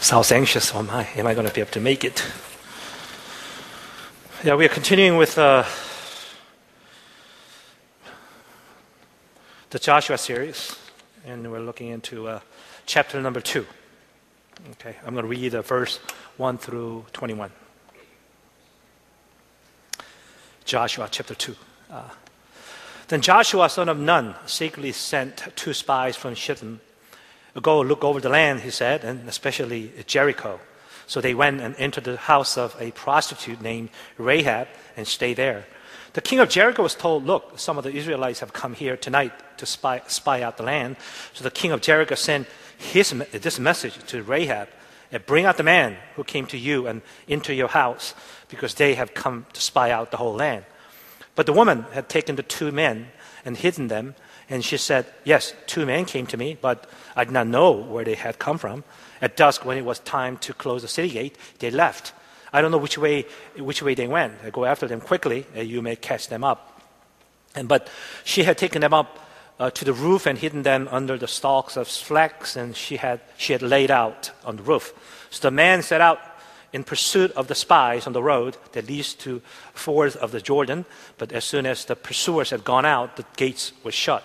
Sounds anxious. Oh my, am I going to be able to make it? Yeah, we are continuing with uh, the Joshua series, and we're looking into uh, chapter number two. Okay, I'm going to read uh, verse 1 through 21. Joshua chapter 2. Uh, then Joshua, son of Nun, secretly sent two spies from Shittim. Go look over the land, he said, and especially Jericho. So they went and entered the house of a prostitute named Rahab and stayed there. The king of Jericho was told, Look, some of the Israelites have come here tonight to spy, spy out the land. So the king of Jericho sent his, this message to Rahab Bring out the man who came to you and into your house, because they have come to spy out the whole land. But the woman had taken the two men and hidden them, and she said, Yes, two men came to me, but I did not know where they had come from. At dusk, when it was time to close the city gate, they left. I don't know which way, which way they went. I go after them quickly, and you may catch them up. And, but she had taken them up uh, to the roof and hidden them under the stalks of flax, and she had, she had laid out on the roof. So the man set out in pursuit of the spies on the road that leads to ford of the Jordan. But as soon as the pursuers had gone out, the gates were shut.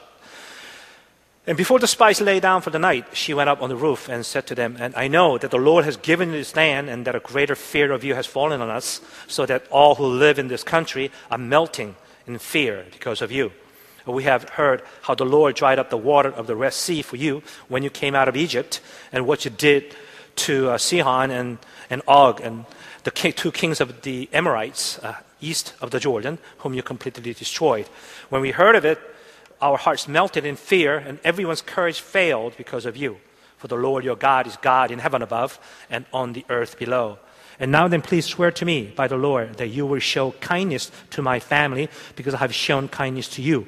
And before the spies lay down for the night, she went up on the roof and said to them, And I know that the Lord has given you this land, and that a greater fear of you has fallen on us, so that all who live in this country are melting in fear because of you. We have heard how the Lord dried up the water of the Red Sea for you when you came out of Egypt, and what you did to uh, Sihon and, and Og, and the two kings of the Amorites uh, east of the Jordan, whom you completely destroyed. When we heard of it, our hearts melted in fear, and everyone's courage failed because of you. For the Lord your God is God in heaven above and on the earth below. And now then, please swear to me by the Lord that you will show kindness to my family because I have shown kindness to you.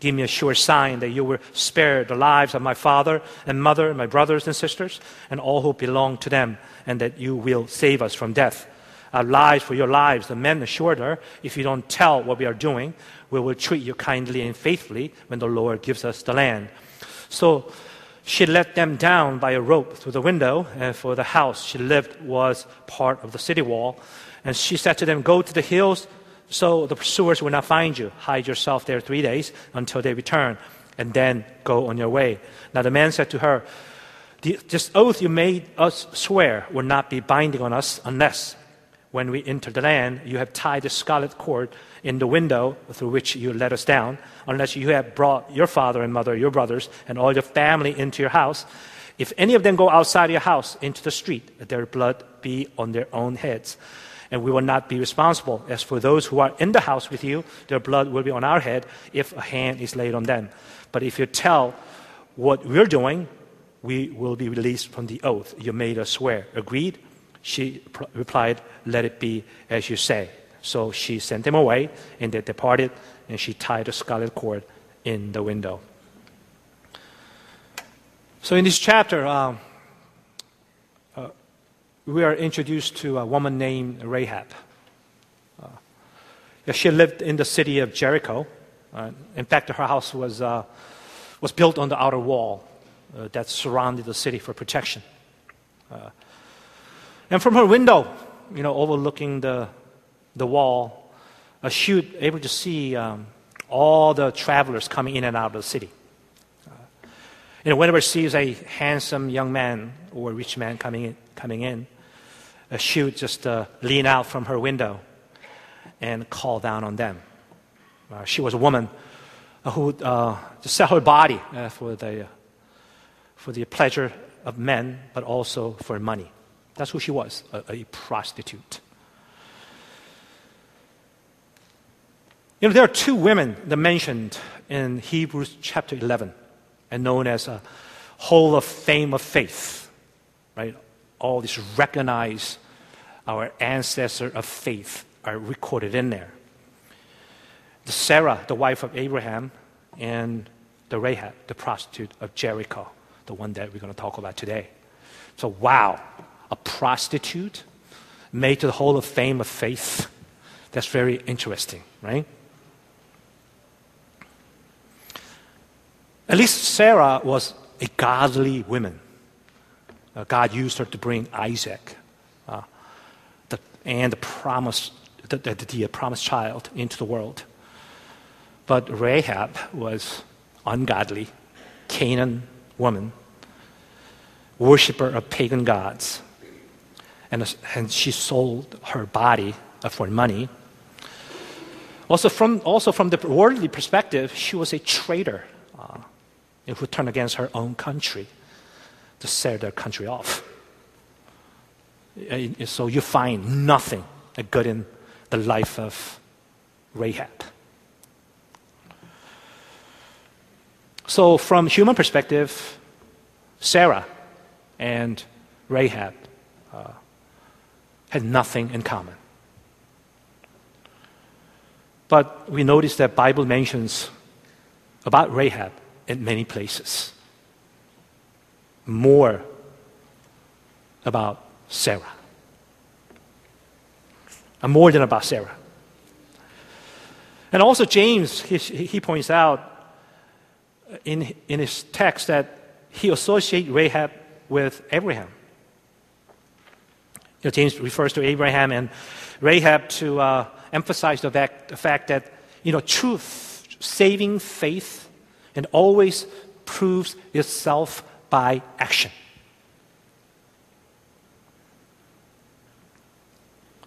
Give me a sure sign that you will spare the lives of my father and mother, and my brothers and sisters, and all who belong to them, and that you will save us from death. Our lives for your lives, the men assured her, if you don't tell what we are doing, we will treat you kindly and faithfully when the Lord gives us the land. So she let them down by a rope through the window, and for the house she lived was part of the city wall. And she said to them, Go to the hills so the pursuers will not find you. Hide yourself there three days until they return, and then go on your way. Now the man said to her, This oath you made us swear will not be binding on us unless, when we enter the land, you have tied a scarlet cord in the window through which you let us down, unless you have brought your father and mother, your brothers, and all your family into your house. If any of them go outside your house into the street, their blood be on their own heads and we will not be responsible. As for those who are in the house with you, their blood will be on our head if a hand is laid on them. But if you tell what we're doing, we will be released from the oath you made us swear. Agreed? She replied, Let it be as you say. So she sent them away, and they departed, and she tied a scarlet cord in the window. So in this chapter, um, we are introduced to a woman named Rahab. Uh, she lived in the city of Jericho. Uh, in fact, her house was, uh, was built on the outer wall uh, that surrounded the city for protection. Uh, and from her window, you know, overlooking the, the wall, uh, she was able to see um, all the travelers coming in and out of the city. you know, whenever she sees a handsome young man or rich man coming in, coming in, uh, she would just uh, lean out from her window and call down on them. Uh, she was a woman who uh, just sell her body uh, for, the, for the pleasure of men, but also for money. That's who she was, a, a prostitute. You know, there are two women that mentioned in Hebrews chapter 11 and known as a hall of fame of faith, right? all these recognized our ancestor of faith are recorded in there. The Sarah, the wife of Abraham, and the Rahab, the prostitute of Jericho, the one that we're going to talk about today. So, wow, a prostitute made to the Hall of Fame of faith. That's very interesting, right? At least Sarah was a godly woman. uh, God used her to bring Isaac uh, the, and the promised, the, the, the promised child into the world. But Rahab was ungodly, Canaan woman, worshiper of pagan gods. And, and she sold her body for money. Also from, also from the worldly perspective, she was a traitor uh, who turned against her own country to set their country off. So you find nothing good in the life of Rahab. So, from human perspective, Sarah and Rahab uh, had nothing in common. But we notice that Bible mentions about Rahab in many places. More about Sarah. And more than about Sarah. And also James, he, he points out in, in his text that he associates Rahab with Abraham. You know, James refers to Abraham and Rahab to uh, emphasize the fact, the fact that you know, truth, saving faith, and always proves itself by action.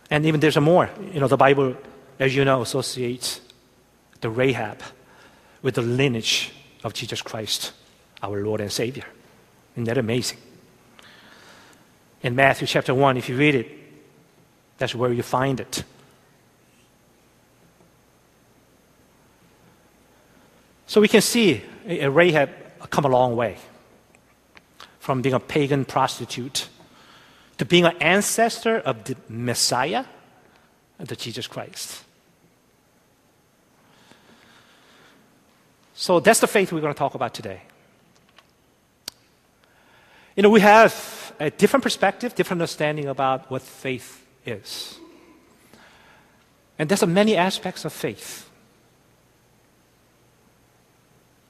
And even there's a more. You know, the Bible, as you know, associates the Rahab with the lineage of Jesus Christ, our Lord and Savior. Isn't that amazing? In Matthew chapter 1, if you read it, that's where you find it. So we can see Rahab come a long way from being a pagan prostitute to being an ancestor of the Messiah, the Jesus Christ. So that's the faith we're going to talk about today. You know, we have a different perspective, different understanding about what faith is. And there's many aspects of faith.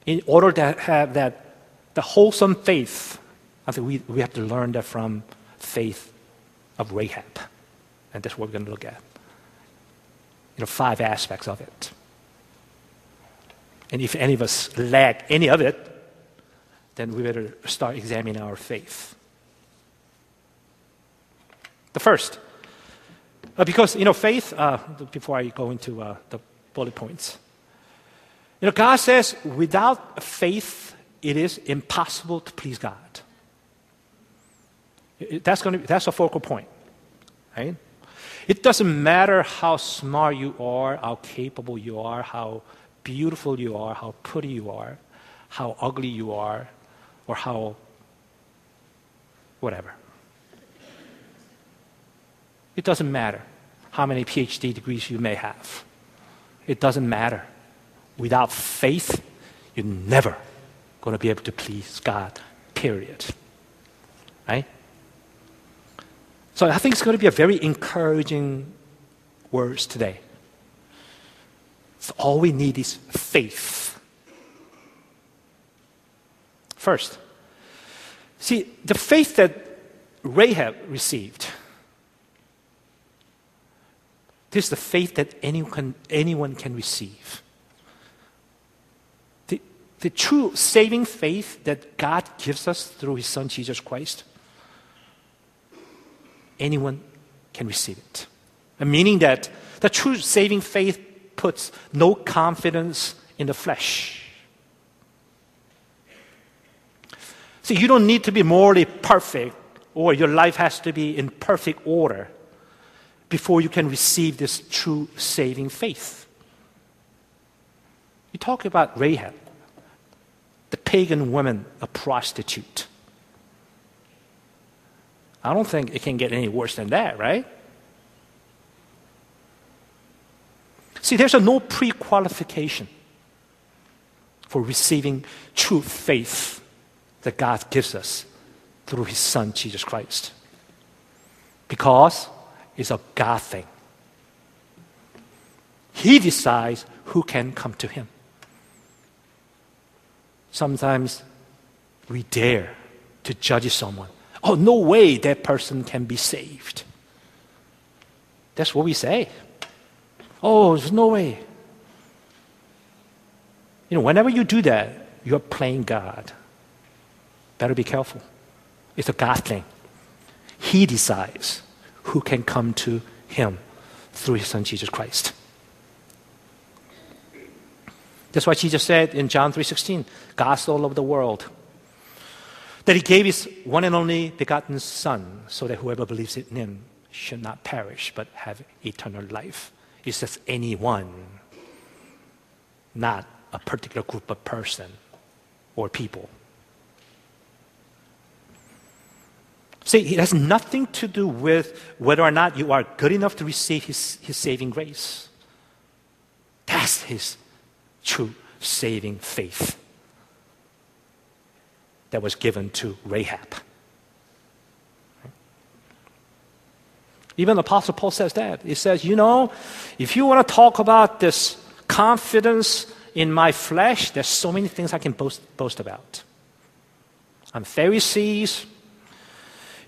In order to have that, the wholesome faith, I think we, we have to learn that from faith of Rahab. And that's what we're going to look at. You know, five aspects of it. And if any of us lack any of it, then we better start examining our faith. The first, uh, because, you know, faith, uh, before I go into uh, the bullet points, you know, God says without faith, it is impossible to please God. That's, going to, that's a focal point, right? It doesn't matter how smart you are, how capable you are, how beautiful you are, how pretty you are, how ugly you are, or how whatever. It doesn't matter how many PhD degrees you may have. It doesn't matter. Without faith, you're never going to be able to please God, period. Right? So I think it's going to be a very encouraging words today. So all we need is faith. First, see, the faith that Rahab received, this is the faith that anyone, anyone can receive. The, the true saving faith that God gives us through His Son Jesus Christ, anyone can receive it. Meaning that the true saving faith puts no confidence in the flesh. See, you don't need to be morally perfect or your life has to be in perfect order before you can receive this true saving faith. You talk about Rahab, the pagan woman, a prostitute. I don't think it can get any worse than that, right? See, there's a no pre qualification for receiving true faith that God gives us through His Son, Jesus Christ. Because it's a God thing. He decides who can come to Him. Sometimes we dare to judge someone Oh, no way that person can be saved. That's what we say. Oh, there's no way. You know, whenever you do that, you're playing God. Better be careful. It's a God thing. He decides who can come to Him through His Son Jesus Christ. That's why Jesus said in John 3:16, God so loved the world that he gave his one and only begotten Son, so that whoever believes in him should not perish but have eternal life. It says anyone, not a particular group of person or people. See, it has nothing to do with whether or not you are good enough to receive his, his saving grace. That's his true saving faith that was given to Rahab. Even the Apostle Paul says that. He says, you know, if you want to talk about this confidence in my flesh, there's so many things I can boast, boast about. I'm Pharisees.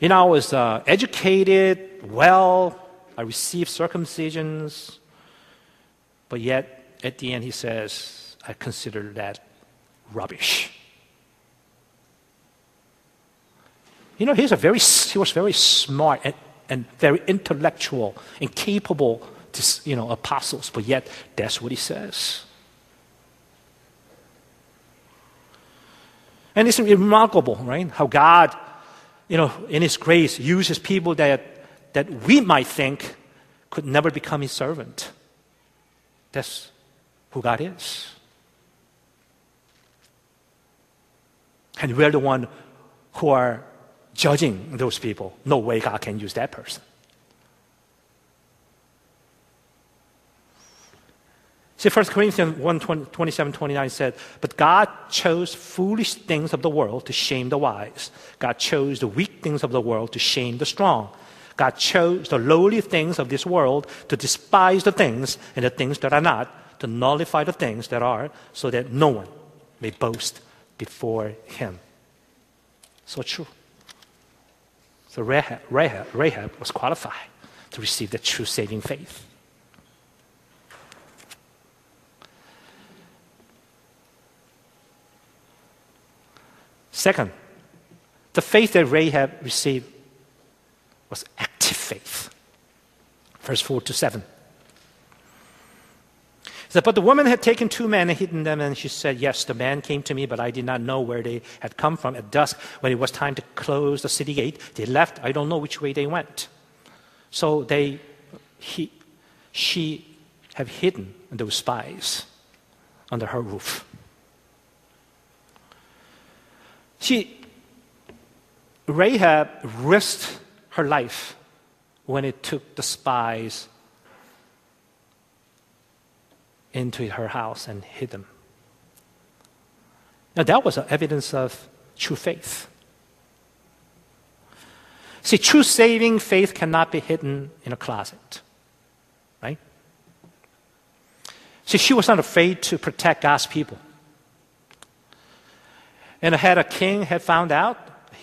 You know, I was uh, educated, well, I received circumcisions, but yet at the end he says, I consider that rubbish. You know, he's a very, he was very smart and, and very intellectual and capable, you know, apostles, but yet that's what he says. And it's remarkable, right? How God, you know, in His grace uses people that, that we might think could never become His servant. That's who God is. And we're the one who are judging those people. No way God can use that person. See, 1 Corinthians 1 27 29 said, But God chose foolish things of the world to shame the wise. God chose the weak things of the world to shame the strong. God chose the lowly things of this world to despise the things and the things that are not, to nullify the things that are, so that no one may boast before Him. So true. So Rahab, Rahab, Rahab was qualified to receive the true saving faith. Second, the faith that Rahab received was active faith. Verse 4 to 7. Said, but the woman had taken two men and hidden them, and she said, Yes, the man came to me, but I did not know where they had come from. At dusk, when it was time to close the city gate, they left. I don't know which way they went. So they, he, she have hidden those spies under her roof. See, Rahab risked her life when it took the spies into her house and hid them. Now, that was evidence of true faith. See, true saving faith cannot be hidden in a closet, right? See, she was not afraid to protect God's people. And had a king had found out,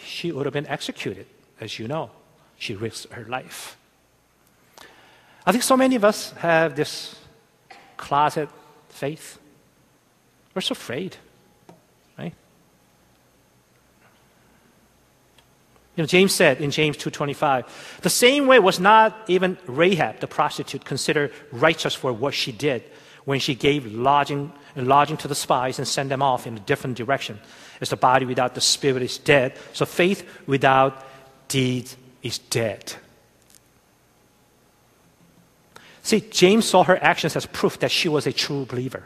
she would have been executed, as you know. She risked her life. I think so many of us have this closet faith. We're so afraid, right? You know, James said in James 2.25, the same way was not even Rahab, the prostitute, considered righteous for what she did when she gave lodging, lodging to the spies and sent them off in a different direction. As the body without the spirit is dead, so faith without deeds is dead. See, James saw her actions as proof that she was a true believer.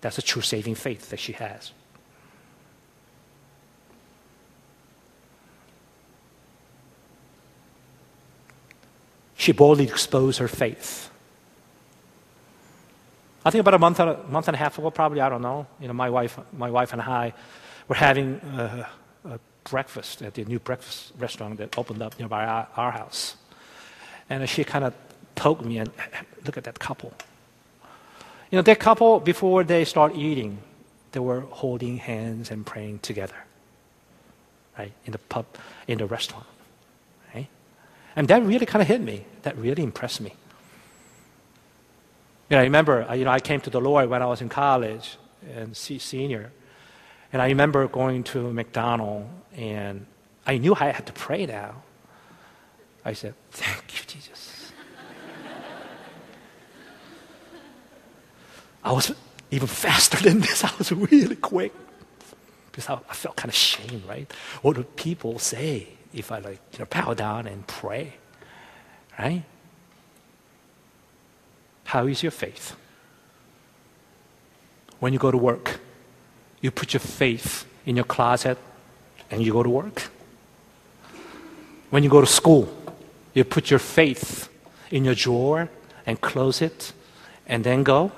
That's a true saving faith that she has. She boldly exposed her faith. I think about a month, a month and a half ago, probably, I don't know. You know, my wife, my wife and I were having a, a breakfast at the new breakfast restaurant that opened up nearby our, our house. And she kind of poked me and look at that couple. You know, that couple, before they start eating, they were holding hands and praying together. right? In the pub, in the restaurant, right? And that really kind of hit me. That really impressed me. You know, I remember, uh, you know, I came to the Lord when I was in college and senior, and I remember going to McDonald's, and I knew I had to pray now. I said, "Thank you, Jesus." I was even faster than this. I was really quick because I, I felt kind of shame, right? What would people say if I like you know bow down and pray, right? How is your faith? When you go to work, you put your faith in your closet and you go to work. When you go to school, you put your faith in your drawer and close it and then go.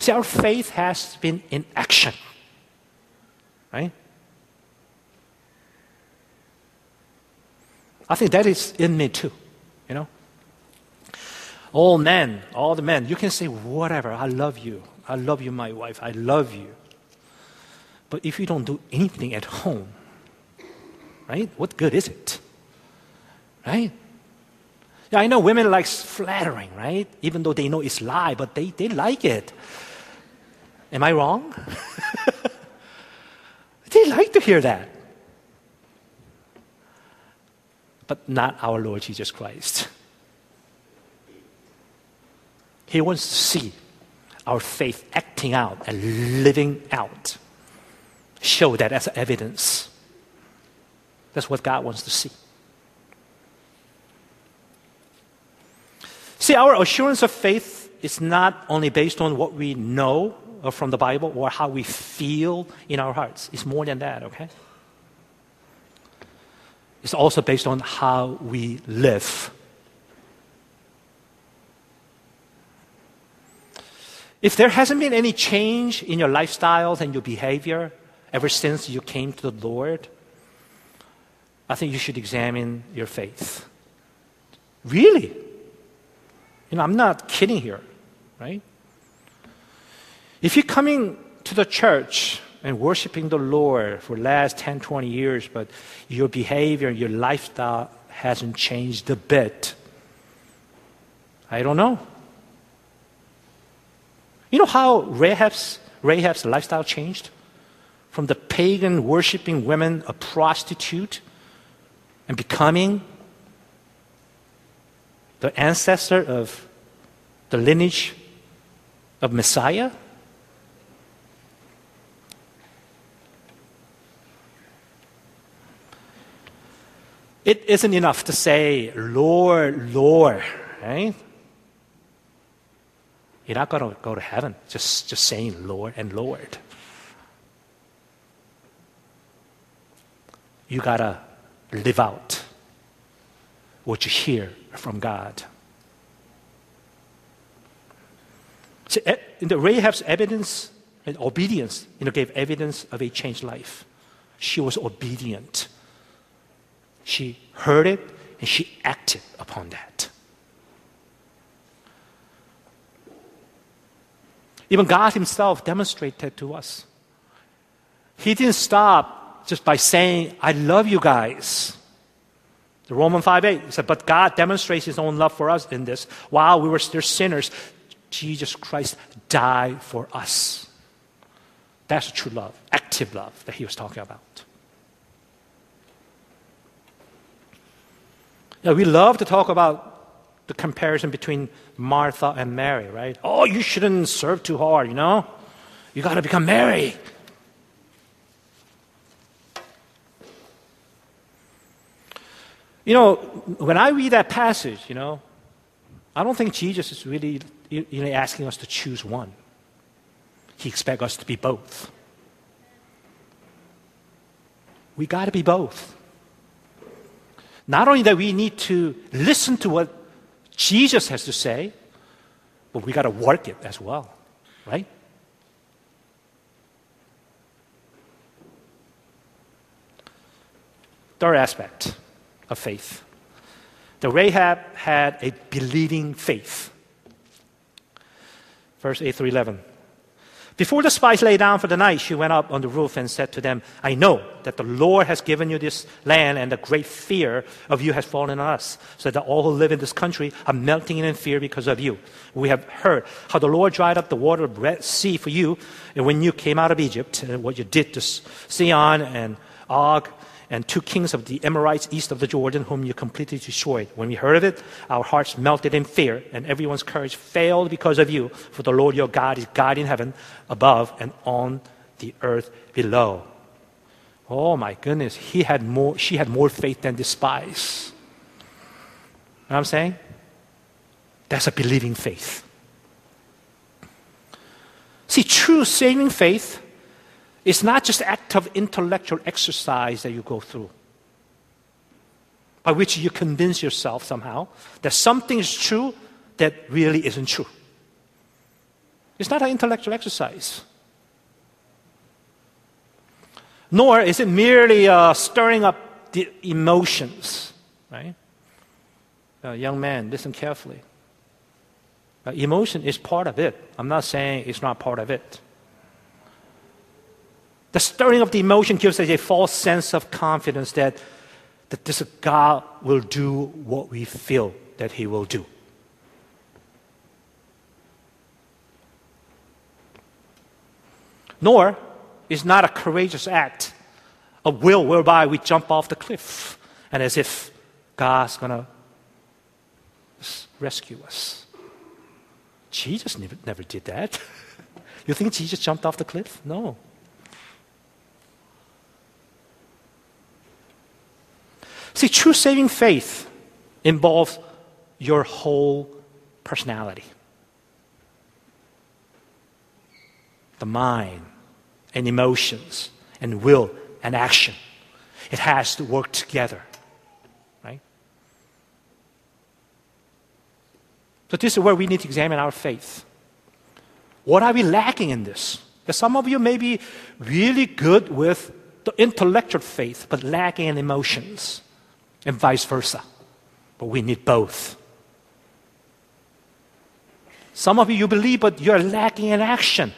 See, our faith has been in action, right? I think that is in me too, you know? All men, all the men, you can say whatever. I love you. I love you, my wife. I love you. But if you don't do anything at home, right? What good is it? Right? Yeah, I know women like flattering, right? Even though they know it's lie, but they, they like it. Am I wrong? they like to hear that. But not our Lord Jesus Christ. He wants to see our faith acting out and living out. Show that as evidence. That's what God wants to see. See, our assurance of faith is not only based on what we know from the Bible or how we feel in our hearts. It's more than that, okay? It's also based on how we live. If there hasn't been any change in your lifestyles and your behavior ever since you came to the Lord, I think you should examine your faith. Really? You know, I'm not kidding here, right? If you're coming to the church and worshiping the Lord for the last 10, 20 years, but your behavior, and your lifestyle hasn't changed a bit, I don't know. You know how Rahab's, Rahab's lifestyle changed? From the pagan worshiping women, a prostitute, and becoming the ancestor of the lineage of Messiah? It isn't enough to say, Lord, Lord, right? You're not going to go to heaven just, just saying Lord and Lord. You got to live out what you hear from God. See, eh, in the Rahab's evidence and obedience, you know, gave evidence of a changed life. She was obedient she heard it and she acted upon that. Even God Himself demonstrated to us. He didn't stop just by saying, I love you guys. The Roman 5 8 said, But God demonstrates His own love for us in this. While we were still sinners, Jesus Christ died for us. That's true love, active love that He was talking about. Know, we love to talk about the comparison between Martha and Mary, right? Oh, you shouldn't serve too hard, you know? You got to become Mary. You know, when I read that passage, you know, I don't think Jesus is really you know, asking us to choose one. He expects us to be both. We got to be both. Not only that we need to listen to what Jesus has to say, but we got to work it as well, right? Third aspect of faith. The Rahab had a believing faith. Verse 8 through 11. Before the spies lay down for the night, she went up on the roof and said to them, I know that the Lord has given you this land, and the great fear of you has fallen on us, so that all who live in this country are melting in fear because of you. We have heard how the Lord dried up the water of Red Sea for you, and when you came out of Egypt, and what you did to Sihon and Og and two kings of the Amorites east of the Jordan, whom you completely destroyed. When we heard of it, our hearts melted in fear, and everyone's courage failed because of you. For the Lord your God is God in heaven above and on the earth below. Oh my goodness, he had more, she had more faith than the spies. You know what I'm saying? That's a believing faith. See, true saving faith it's not just act of intellectual exercise that you go through, by which you convince yourself somehow that something is true that really isn't true. It's not an intellectual exercise. Nor is it merely uh, stirring up the emotions, right? Uh, young man, listen carefully. Uh, emotion is part of it. I'm not saying it's not part of it. The stirring of the emotion gives us a false sense of confidence that, that this God will do what we feel that He will do. Nor is not a courageous act of will whereby we jump off the cliff and as if God's going to rescue us. Jesus never, never did that. you think Jesus jumped off the cliff? No. See, true saving faith involves your whole personality the mind and emotions and will and action. It has to work together, right? So, this is where we need to examine our faith. What are we lacking in this? Because some of you may be really good with the intellectual faith, but lacking in emotions and vice versa. But we need both. Some of you, you believe, but you're lacking in action.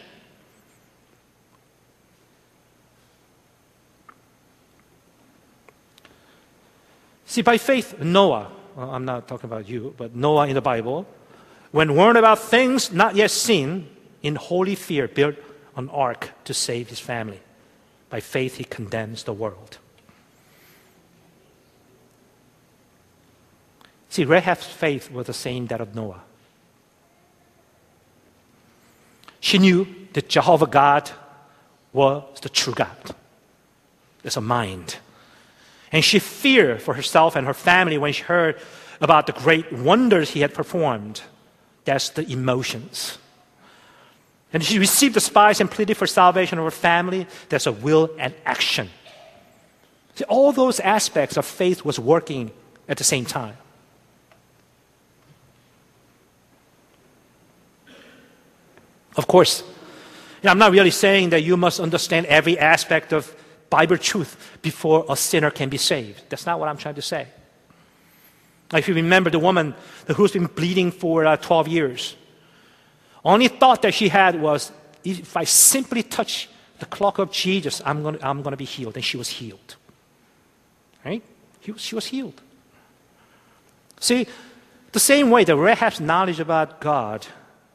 See, by faith, Noah, well, I'm not talking about you, but Noah in the Bible, when warned about things not yet seen, in holy fear built an ark to save his family. By faith, he condemns the world. See, Rahab's faith was the same that of Noah. She knew that Jehovah God was the true God. There's a mind. And she feared for herself and her family when she heard about the great wonders he had performed. That's the emotions. And she received the spies and pleaded for salvation of her family. There's a will and action. See, all those aspects of faith was working at the same time. Of course, I'm not really saying that you must understand every aspect of Bible truth before a sinner can be saved. That's not what I'm trying to say. If you remember the woman who's been bleeding for uh, 12 years, only thought that she had was if I simply touch the cloak of Jesus, I'm going I'm to be healed. And she was healed. Right? She was healed. See, the same way that Rahab's knowledge about God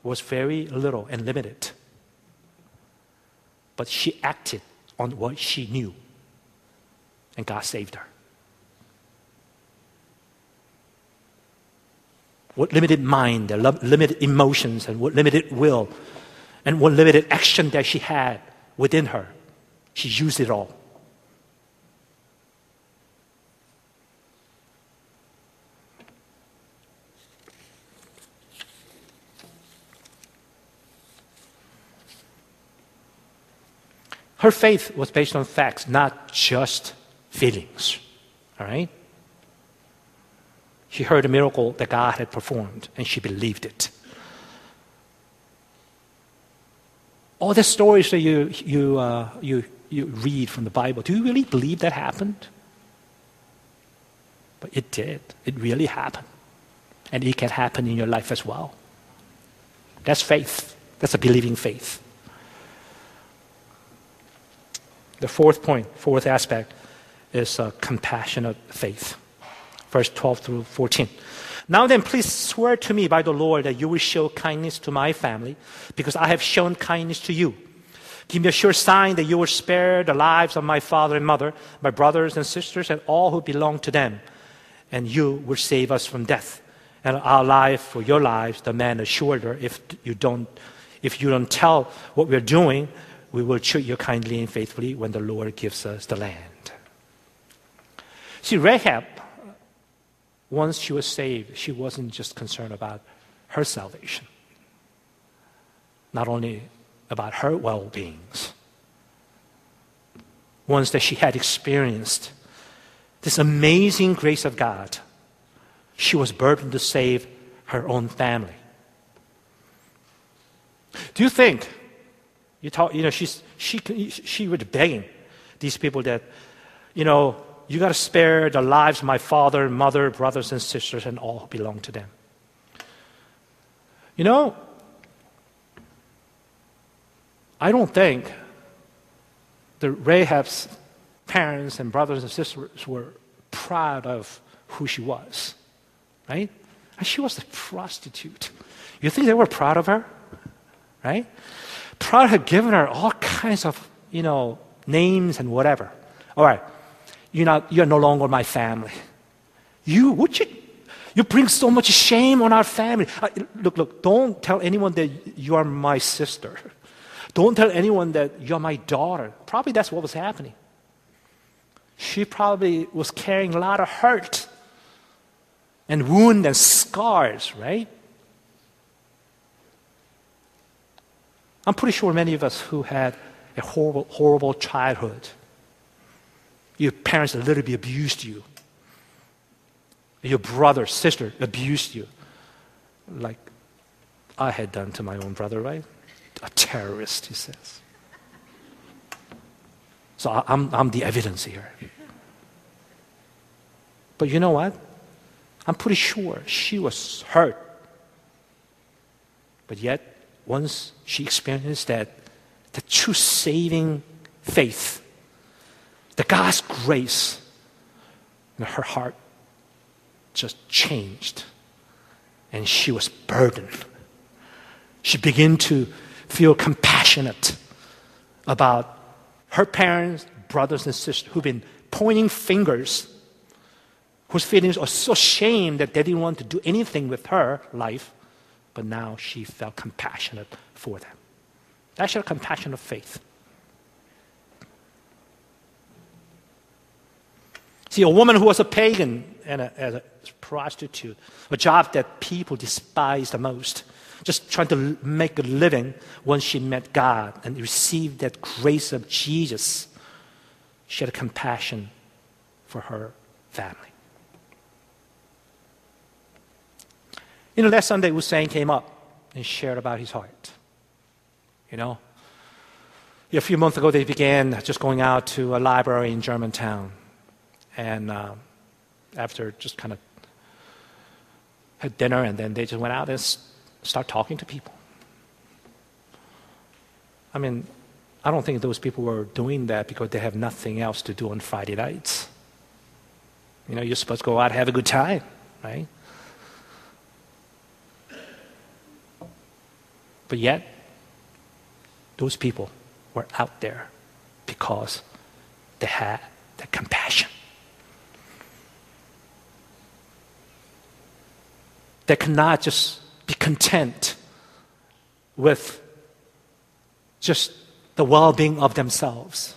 was very little and limited. But she acted on what she knew, and God saved her. What limited mind, limited emotions, and what limited will, and what limited action that she had within her, she used it all. Her faith was based on facts, not just feelings. All right? She heard a miracle that God had performed and she believed it. All the stories that you, you, uh, you, you read from the Bible, do you really believe that happened? But it did. It really happened. And it can happen in your life as well. That's faith. That's a believing faith. The fourth point, fourth aspect, is uh, compassionate faith. Verse 12 through 14. Now then, please swear to me by the Lord that you will show kindness to my family, because I have shown kindness to you. Give me a sure sign that you will spare the lives of my father and mother, my brothers and sisters, and all who belong to them, and you will save us from death. And our life for your lives, the man assured her, if you don't, if you don't tell what we're doing, we will treat you kindly and faithfully when the Lord gives us the land. See, Rahab, once she was saved, she wasn't just concerned about her salvation, not only about her well beings. Once that she had experienced this amazing grace of God, she was burdened to save her own family. Do you think you talk, you know, she's, she, she was begging these people that, you know, you got to spare the lives of my father, mother, brothers, and sisters, and all who belong to them. You know, I don't think the Rahab's parents and brothers and sisters were proud of who she was, right? And she was a prostitute. You think they were proud of her, right? Pride had given her all kinds of, you know, names and whatever. All right, you're, not, you're no longer my family. You, would you, you bring so much shame on our family. Uh, look, look, don't tell anyone that you are my sister. Don't tell anyone that you're my daughter. Probably that's what was happening. She probably was carrying a lot of hurt and wound and scars, right? I'm pretty sure many of us who had a horrible, horrible childhood, your parents bit abused you, your brother, sister abused you, like I had done to my own brother, right? A terrorist, he says. So I'm, I'm the evidence here. But you know what? I'm pretty sure she was hurt. But yet, once she experienced that, the true saving faith, the God's grace, her heart just changed. And she was burdened. She began to feel compassionate about her parents, brothers, and sisters who've been pointing fingers, whose feelings are so shame that they didn't want to do anything with her life but now she felt compassionate for them. That's your compassion of faith. See, a woman who was a pagan and a, a, prostitute, a job that people despise the most, just trying to make a living once she met God and received that grace of Jesus, she had compassion for her family. You know, last Sunday, Hussein came up and shared about his heart. You know, a few months ago, they began just going out to a library in Germantown. And uh, after just kind of had dinner, and then they just went out and start talking to people. I mean, I don't think those people were doing that because they have nothing else to do on Friday nights. You know, you're supposed to go out and have a good time, right? But yet, those people were out there because they had the compassion. They could not just be content with just the well being of themselves,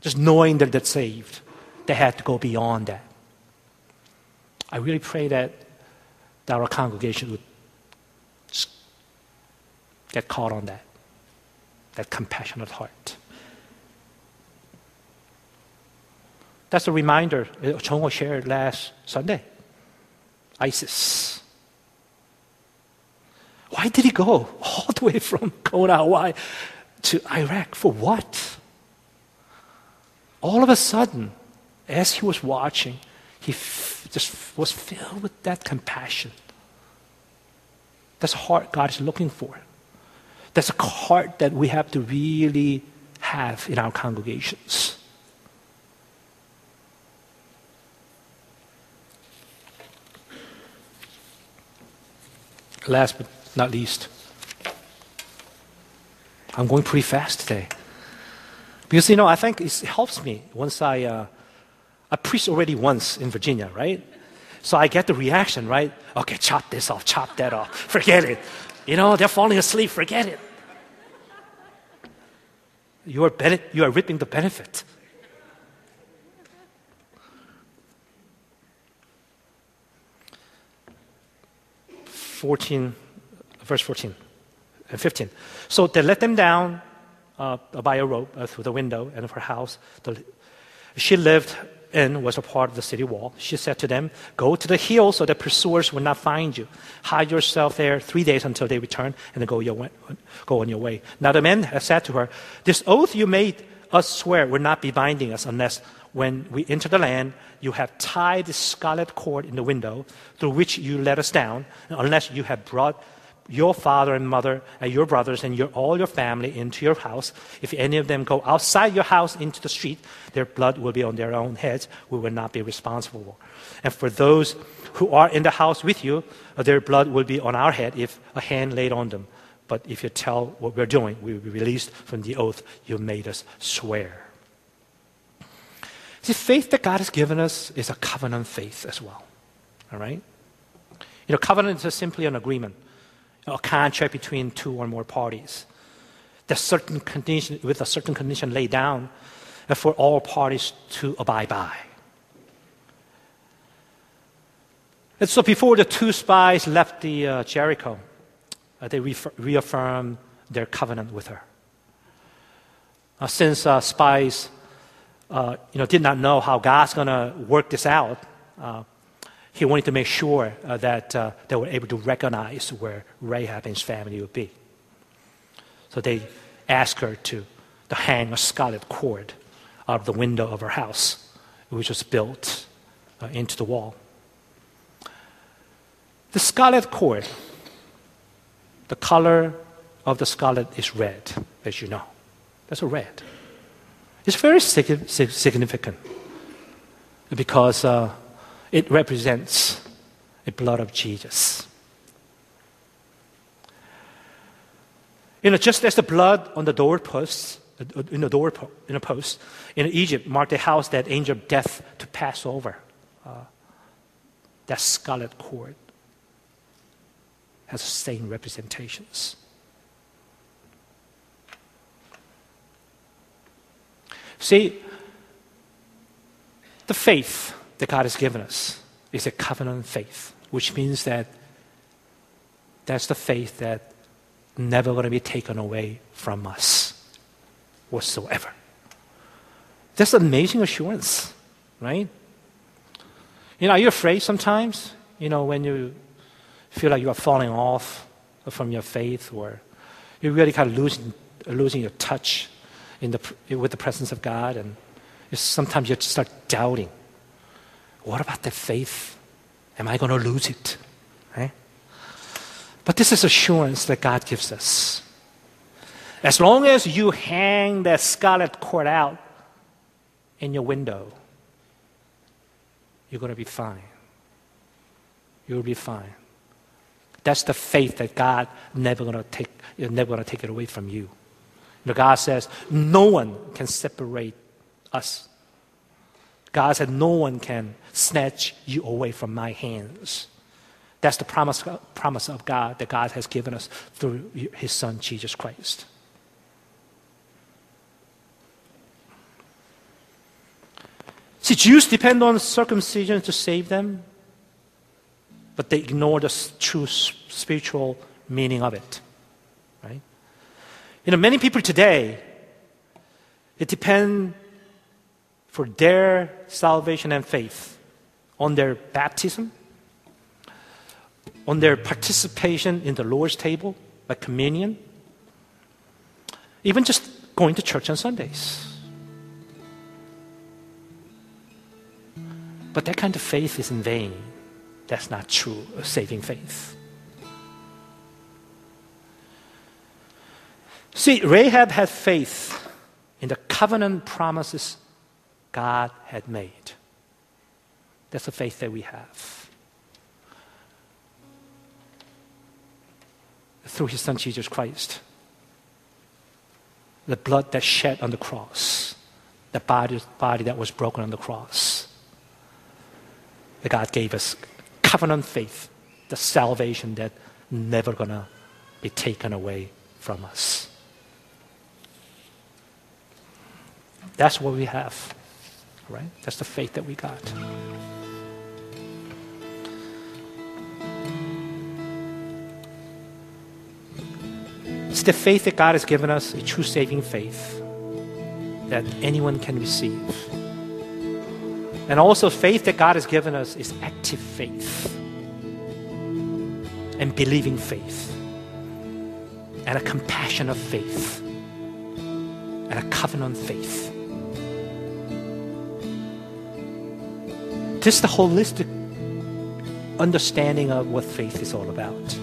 just knowing that they're saved. They had to go beyond that. I really pray that, that our congregation would get caught on that, that compassionate heart. That's a reminder uh, Chongho shared last Sunday. ISIS. Why did he go all the way from Kona, Hawaii to Iraq? For what? All of a sudden, as he was watching, he f- just was filled with that compassion. That's the heart God is looking for. That's a heart that we have to really have in our congregations. Last but not least, I'm going pretty fast today. Because, you know, I think it helps me once I, uh, I preached already once in Virginia, right? So I get the reaction, right? Okay, chop this off, chop that off, forget it. You know, they're falling asleep, forget it. You are, bene- you are reaping the benefit. Fourteen, verse fourteen and fifteen. So they let them down uh, by a rope uh, through the window and of her house. The, she lived in was a part of the city wall. She said to them, Go to the hill so the pursuers will not find you. Hide yourself there three days until they return, and then go, your go on your way. Now the men said to her, This oath you made us swear will not be binding us unless when we enter the land, you have tied the scarlet cord in the window through which you let us down, unless you have brought your father and mother and your brothers and your, all your family into your house. If any of them go outside your house into the street, their blood will be on their own heads. We will not be responsible. And for those who are in the house with you, uh, their blood will be on our head if a hand laid on them. But if you tell what we're doing, we will be released from the oath you made us swear. See, faith that God has given us is a covenant faith as well. All right? You know, covenant is simply an agreement a contract between two or more parties. The certain condition, with a certain condition laid down for all parties to abide by. And so before the two spies left the uh, Jericho, uh, they reaffirmed their covenant with her. Uh, since uh, spies uh, you know, did not know how God's going to work this out, uh, he wanted to make sure uh, that uh, they were able to recognize where Rahab and his family would be. So they asked her to, to hang a scarlet cord out of the window of her house, which was built uh, into the wall. The scarlet cord, the color of the scarlet is red, as you know. That's a red. It's very significant because uh, it represents the blood of Jesus. You know, just as the blood on the doorposts, uh, in the door in a post in Egypt marked the house that angel of death to pass over, uh, that scarlet cord has the same representations. See, the faith that God has given us is a covenant faith, which means that that's the faith that never going to be taken away from us whatsoever. That's amazing assurance, right? You know, are you afraid sometimes? You know, when you feel like you are falling off from your faith, or you're really kind of losing, losing your touch in the, with the presence of God, and sometimes you start doubting what about the faith? Am I going to lose it? Right? But this is assurance that God gives us. As long as you hang that scarlet cord out in your window, you're going to be fine. You'll be fine. That's the faith that God never going to take, never going to take it away from you. you know, God says, no one can separate us God said, No one can snatch you away from my hands. That's the promise, promise of God that God has given us through his Son, Jesus Christ. See, Jews depend on circumcision to save them, but they ignore the true spiritual meaning of it. Right? You know, many people today, it depend for their salvation and faith on their baptism, on their participation in the Lord's table, like communion, even just going to church on Sundays. But that kind of faith is in vain. That's not true saving faith. See, Rahab had faith in the covenant promises God had made. That's the faith that we have. Through his son Jesus Christ. The blood that shed on the cross, the body, body that was broken on the cross. That God gave us covenant faith, the salvation that never gonna be taken away from us. That's what we have, right? That's the faith that we got. It's the faith that God has given us, a true saving faith that anyone can receive. And also, faith that God has given us is active faith and believing faith and a compassion of faith and a covenant faith. Just the holistic understanding of what faith is all about.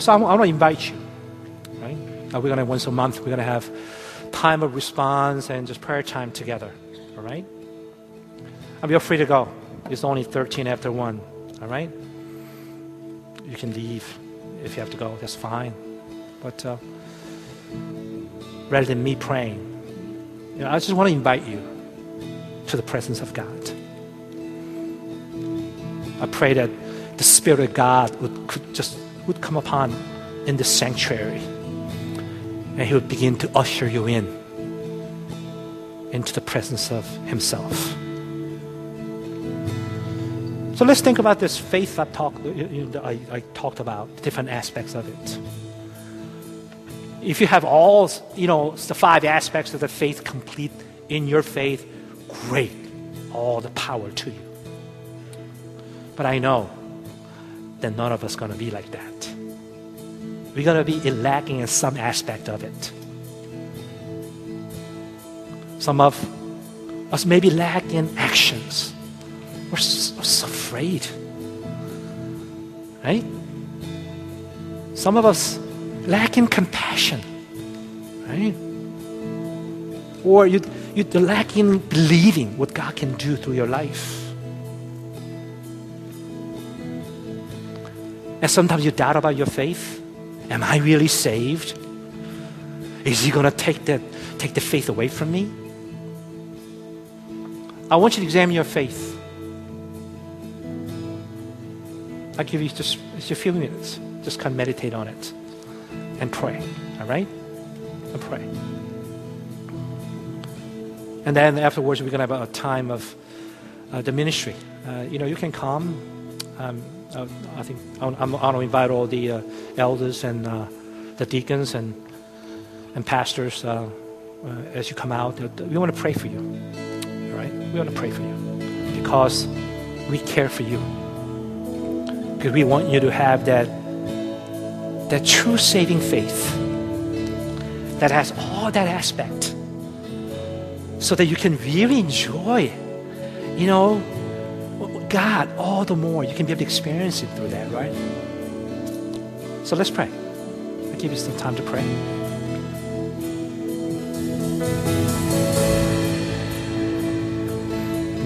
So I want to invite you, right? we're going to once a month, we're going to have time of response and just prayer time together, all right? And you're free to go. It's only 13 after 1, all right? You can leave if you have to go, that's fine. But uh, rather than me praying, you know, I just want to invite you to the presence of God. I pray that the Spirit of God would could just would come upon in the sanctuary and he would begin to usher you in into the presence of himself. So let's think about this faith I I, I talked about, different aspects of it. If you have all, you know, the five aspects of the faith complete in your faith, great. All the power to you. But I know that none of us going to be like that. We're going to be lacking in some aspect of it. Some of us maybe lack in actions. We're so, afraid. Right? Some of us lack in compassion. Right? Or you, you lack in believing what God can do through your life. And sometimes you doubt about your faith. Am I really saved? Is he going to take the, take the faith away from me? I want you to examine your faith. I'll give you just, just a few minutes. Just kind of meditate on it and pray. All right? And pray. And then afterwards, we're going to have a time of uh, the ministry. Uh, you know, you can come. Um, uh, I think I'm gonna invite all the uh, elders and uh, the deacons and and pastors uh, as you come out. We want to pray for you. All right? We want to pray for you because we care for you. Because we want you to have that that true saving faith that has all that aspect so that you can really enjoy, you know, God all the more. You can be able to experience it through that, right? So let's pray. I'll give you some time to pray.